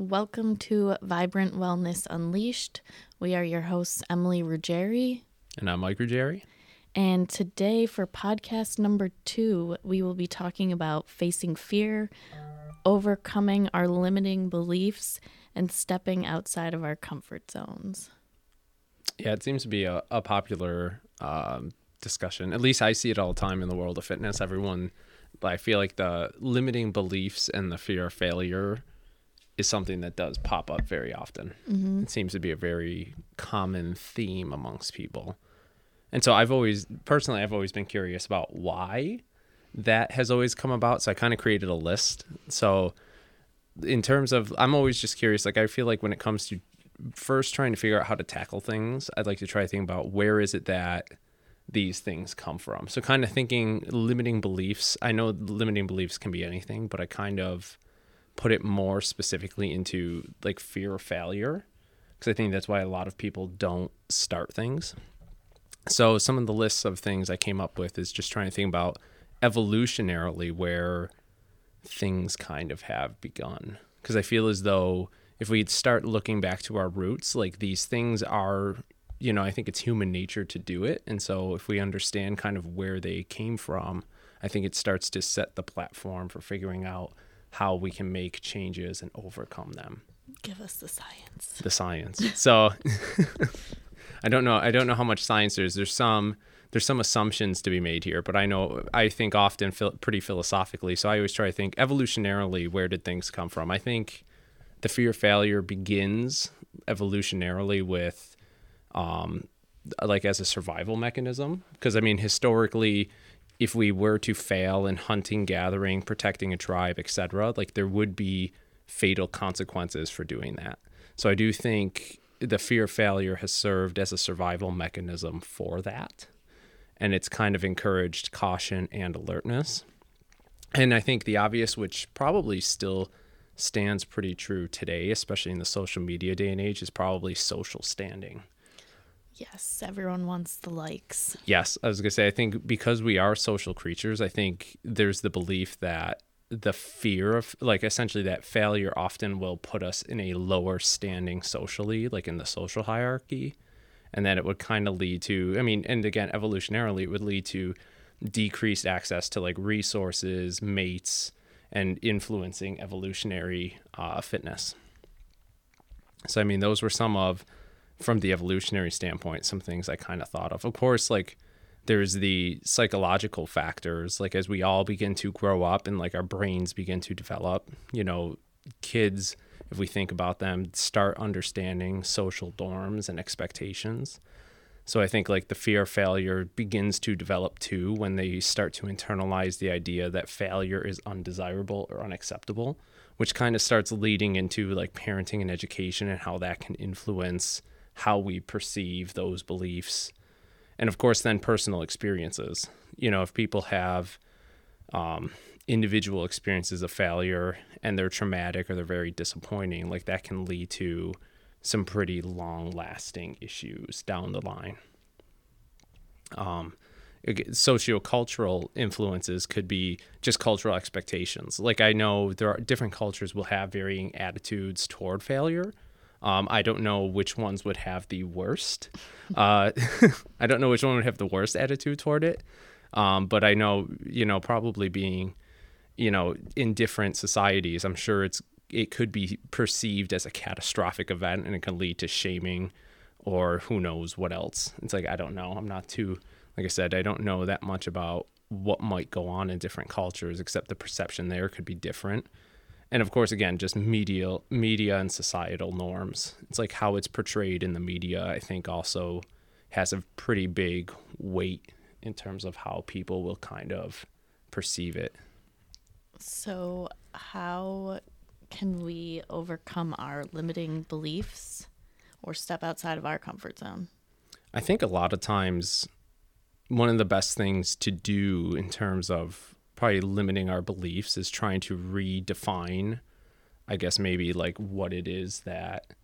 Welcome to Vibrant Wellness Unleashed. We are your hosts, Emily Ruggeri. And I'm Mike Ruggeri. And today, for podcast number two, we will be talking about facing fear, overcoming our limiting beliefs, and stepping outside of our comfort zones. Yeah, it seems to be a, a popular um, discussion. At least I see it all the time in the world of fitness. Everyone, I feel like the limiting beliefs and the fear of failure is something that does pop up very often. Mm-hmm. It seems to be a very common theme amongst people. And so I've always, personally, I've always been curious about why that has always come about. So I kind of created a list. So, in terms of, I'm always just curious. Like, I feel like when it comes to first trying to figure out how to tackle things, I'd like to try to think about where is it that these things come from. So, kind of thinking limiting beliefs. I know limiting beliefs can be anything, but I kind of put it more specifically into like fear of failure because I think that's why a lot of people don't start things. So, some of the lists of things I came up with is just trying to think about evolutionarily where things kind of have begun. Because I feel as though if we start looking back to our roots, like these things are, you know, I think it's human nature to do it. And so if we understand kind of where they came from, I think it starts to set the platform for figuring out how we can make changes and overcome them. Give us the science. The science. So I don't know. I don't know how much science there is. There's some there's some assumptions to be made here, but I know I think often pretty philosophically. So I always try to think evolutionarily, where did things come from? I think the fear of failure begins evolutionarily with, um, like as a survival mechanism. Because I mean, historically, if we were to fail in hunting, gathering, protecting a tribe, etc., like there would be fatal consequences for doing that. So I do think the fear of failure has served as a survival mechanism for that and it's kind of encouraged caution and alertness. And I think the obvious, which probably still stands pretty true today, especially in the social media day and age, is probably social standing. Yes, everyone wants the likes. Yes, I was going to say, I think because we are social creatures, I think there's the belief that the fear of, like, essentially that failure often will put us in a lower standing socially, like in the social hierarchy and that it would kind of lead to i mean and again evolutionarily it would lead to decreased access to like resources mates and influencing evolutionary uh, fitness so i mean those were some of from the evolutionary standpoint some things i kind of thought of of course like there's the psychological factors like as we all begin to grow up and like our brains begin to develop you know kids if we think about them, start understanding social norms and expectations. So I think like the fear of failure begins to develop too when they start to internalize the idea that failure is undesirable or unacceptable, which kind of starts leading into like parenting and education and how that can influence how we perceive those beliefs. And of course, then personal experiences. You know, if people have um, individual experiences of failure and they're traumatic or they're very disappointing, like that can lead to some pretty long lasting issues down the line. Um, sociocultural influences could be just cultural expectations. Like I know there are different cultures will have varying attitudes toward failure. Um, I don't know which ones would have the worst. Uh, I don't know which one would have the worst attitude toward it. Um, but I know, you know, probably being you know, in different societies, I'm sure it's it could be perceived as a catastrophic event and it can lead to shaming or who knows what else. It's like I don't know. I'm not too like I said, I don't know that much about what might go on in different cultures except the perception there could be different. And of course again, just media media and societal norms. It's like how it's portrayed in the media I think also has a pretty big weight in terms of how people will kind of perceive it. So, how can we overcome our limiting beliefs or step outside of our comfort zone? I think a lot of times one of the best things to do in terms of probably limiting our beliefs is trying to redefine, I guess, maybe like what it is that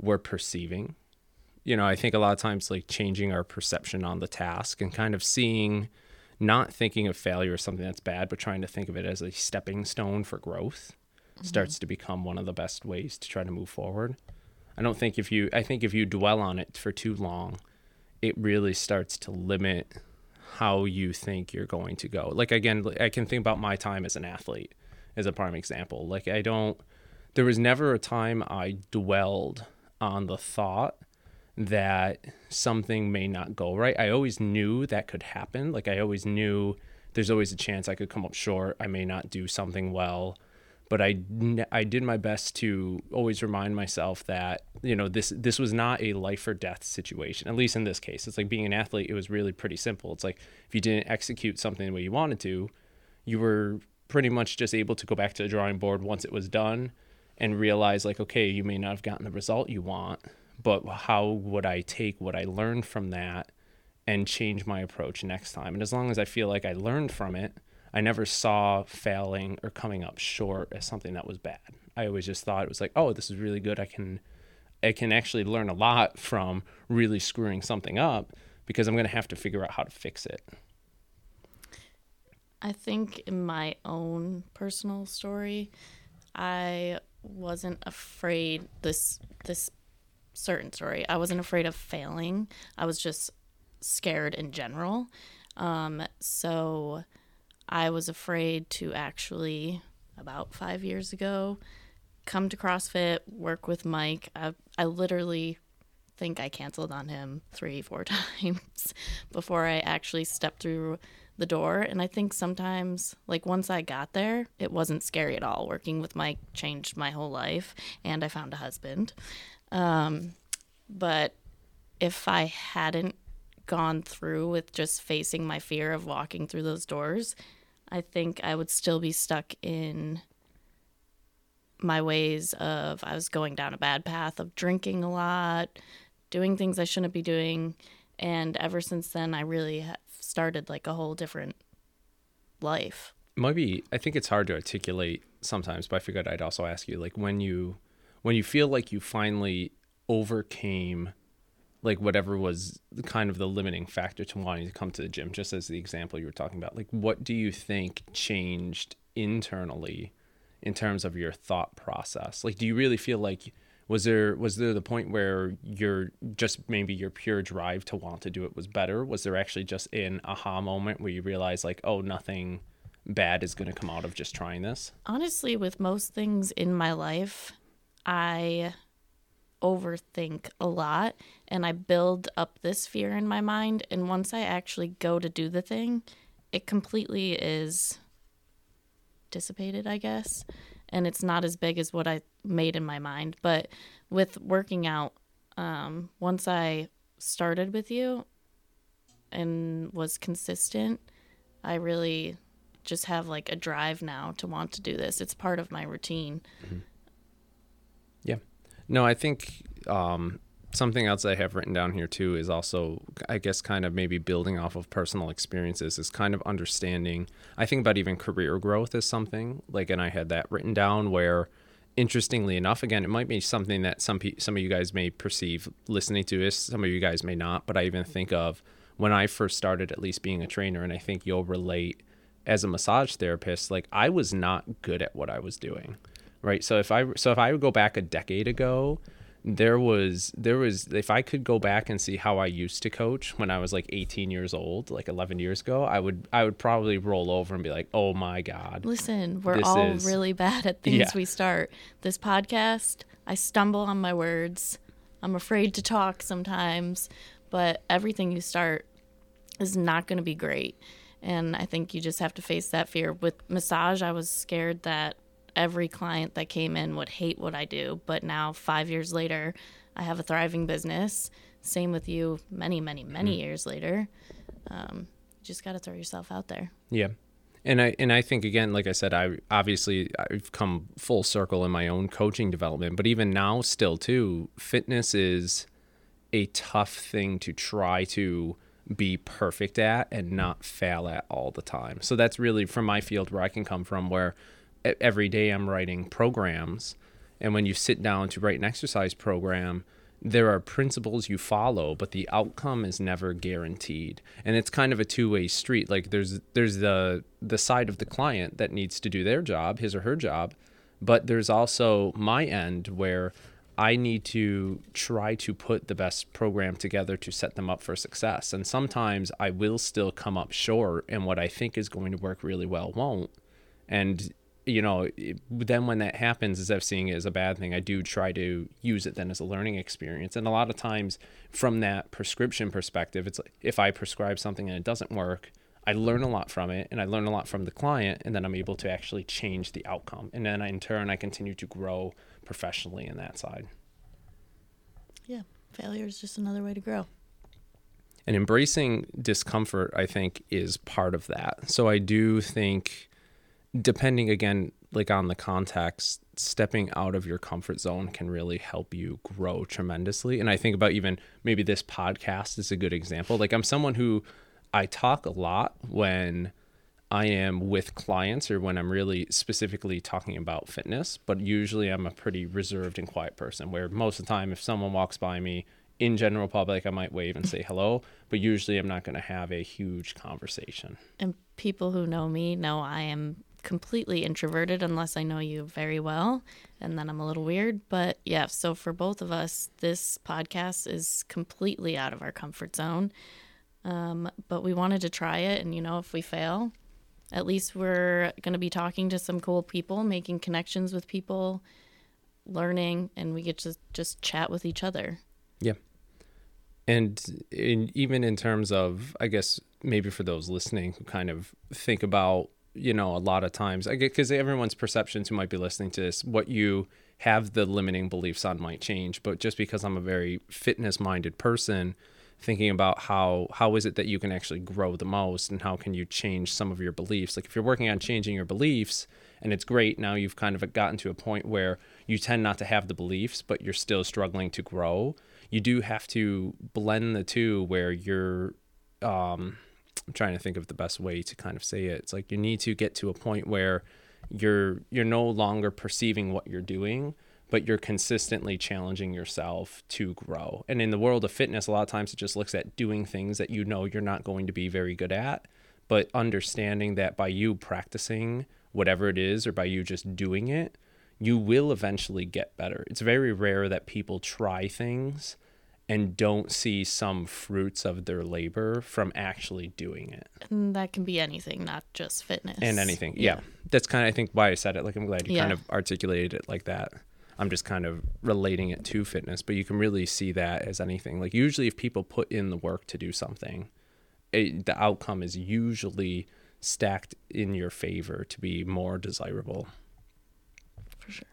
we're perceiving. You know, I think a lot of times like changing our perception on the task and kind of seeing not thinking of failure as something that's bad, but trying to think of it as a stepping stone for growth. Mm-hmm. starts to become one of the best ways to try to move forward. I don't think if you I think if you dwell on it for too long, it really starts to limit how you think you're going to go. Like again, I can think about my time as an athlete as a prime example. Like I don't there was never a time I dwelled on the thought that something may not go right. I always knew that could happen. Like I always knew there's always a chance I could come up short. I may not do something well but I, I did my best to always remind myself that you know this this was not a life or death situation at least in this case. It's like being an athlete it was really pretty simple. It's like if you didn't execute something the way you wanted to you were pretty much just able to go back to the drawing board once it was done and realize like okay you may not have gotten the result you want but how would I take what I learned from that and change my approach next time? And as long as I feel like I learned from it I never saw failing or coming up short as something that was bad. I always just thought it was like, oh, this is really good. I can I can actually learn a lot from really screwing something up because I'm going to have to figure out how to fix it. I think in my own personal story, I wasn't afraid this this certain story. I wasn't afraid of failing. I was just scared in general. Um, so I was afraid to actually, about five years ago, come to CrossFit, work with Mike. I, I literally think I canceled on him three, four times before I actually stepped through the door. And I think sometimes, like once I got there, it wasn't scary at all. Working with Mike changed my whole life, and I found a husband. Um, but if I hadn't gone through with just facing my fear of walking through those doors, I think I would still be stuck in my ways of I was going down a bad path of drinking a lot, doing things I shouldn't be doing, and ever since then I really have started like a whole different life. Maybe I think it's hard to articulate sometimes, but I figured I'd also ask you like when you when you feel like you finally overcame like whatever was kind of the limiting factor to wanting to come to the gym just as the example you were talking about like what do you think changed internally in terms of your thought process? Like do you really feel like was there was there the point where your just maybe your pure drive to want to do it was better? Was there actually just an aha moment where you realize like oh nothing bad is going to come out of just trying this? Honestly with most things in my life i overthink a lot and I build up this fear in my mind. And once I actually go to do the thing, it completely is dissipated, I guess. And it's not as big as what I made in my mind. But with working out, um, once I started with you and was consistent, I really just have like a drive now to want to do this. It's part of my routine. Mm-hmm. No, I think um, something else I have written down here too is also, I guess, kind of maybe building off of personal experiences is kind of understanding. I think about even career growth as something like, and I had that written down where, interestingly enough, again, it might be something that some pe- some of you guys may perceive listening to this, some of you guys may not, but I even think of when I first started at least being a trainer, and I think you'll relate as a massage therapist. Like I was not good at what I was doing, right? So if I so if I would go back a decade ago there was there was if I could go back and see how I used to coach when I was like 18 years old, like 11 years ago, I would I would probably roll over and be like, "Oh my god." Listen, we're all is... really bad at things yeah. we start. This podcast, I stumble on my words. I'm afraid to talk sometimes, but everything you start is not going to be great. And I think you just have to face that fear. With massage, I was scared that every client that came in would hate what I do. But now, five years later, I have a thriving business. Same with you, many, many, many mm-hmm. years later. Um, you just got to throw yourself out there. Yeah. And I and I think again, like I said, I obviously I've come full circle in my own coaching development, but even now, still too, fitness is a tough thing to try to be perfect at and not fail at all the time. So that's really from my field where I can come from, where every day I'm writing programs. And when you sit down to write an exercise program, there are principles you follow, but the outcome is never guaranteed. And it's kind of a two-way street. Like there's there's the the side of the client that needs to do their job, his or her job, But there's also my end where I need to try to put the best program together to set them up for success. And sometimes I will still come up short, and what I think is going to work really well won't. And you know, then when that happens, instead of seeing it as a bad thing, I do try to use it then as a learning experience. And a lot of times, from that prescription perspective, it's like if I prescribe something and it doesn't work, I learn a lot from it and I learn a lot from the client, and then I'm able to actually change the outcome. And then in turn, I continue to grow professionally in that side. Yeah, failure is just another way to grow. And embracing discomfort, I think, is part of that. So I do think depending again like on the context stepping out of your comfort zone can really help you grow tremendously. And i think about even maybe this podcast is a good example. Like i'm someone who i talk a lot when i am with clients or when i'm really specifically talking about fitness but usually i'm a pretty reserved and quiet person where most of the time if someone walks by me in general public i might wave and say hello but usually i'm not going to have a huge conversation. And people who know me know i am completely introverted unless I know you very well, and then I'm a little weird. But yeah, so for both of us, this podcast is completely out of our comfort zone. Um, but we wanted to try it, and you know, if we fail, at least we're going to be talking to some cool people, making connections with people, learning, and we get to just chat with each other. Yeah. And in, even in terms of, I guess, maybe for those listening who kind of think about you know, a lot of times, I get because everyone's perceptions who might be listening to this, what you have the limiting beliefs on might change. But just because I'm a very fitness minded person, thinking about how how is it that you can actually grow the most and how can you change some of your beliefs like if you're working on changing your beliefs and it's great now you've kind of gotten to a point where you tend not to have the beliefs but you're still struggling to grow you do have to blend the two where you're um I'm trying to think of the best way to kind of say it. It's like you need to get to a point where you're you're no longer perceiving what you're doing, but you're consistently challenging yourself to grow. And in the world of fitness, a lot of times it just looks at doing things that you know you're not going to be very good at, but understanding that by you practicing whatever it is or by you just doing it, you will eventually get better. It's very rare that people try things and don't see some fruits of their labor from actually doing it. And that can be anything, not just fitness. And anything. Yeah. yeah. That's kind of, I think, why I said it. Like, I'm glad you yeah. kind of articulated it like that. I'm just kind of relating it to fitness, but you can really see that as anything. Like, usually, if people put in the work to do something, it, the outcome is usually stacked in your favor to be more desirable. For sure.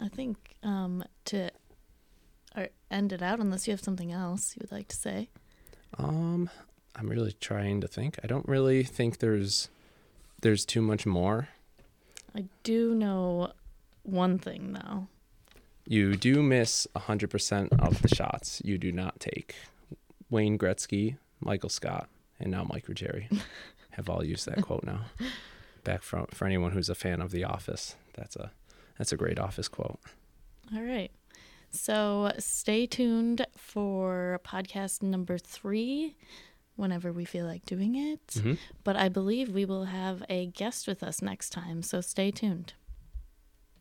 I think um, to end it out, unless you have something else you would like to say. Um, I'm really trying to think. I don't really think there's there's too much more. I do know one thing though. You do miss 100% of the shots you do not take. Wayne Gretzky, Michael Scott, and now Mike Ruggeri have all used that quote now. Back from for anyone who's a fan of The Office, that's a that's a great office quote. All right. So stay tuned for podcast number three whenever we feel like doing it. Mm-hmm. But I believe we will have a guest with us next time. So stay tuned.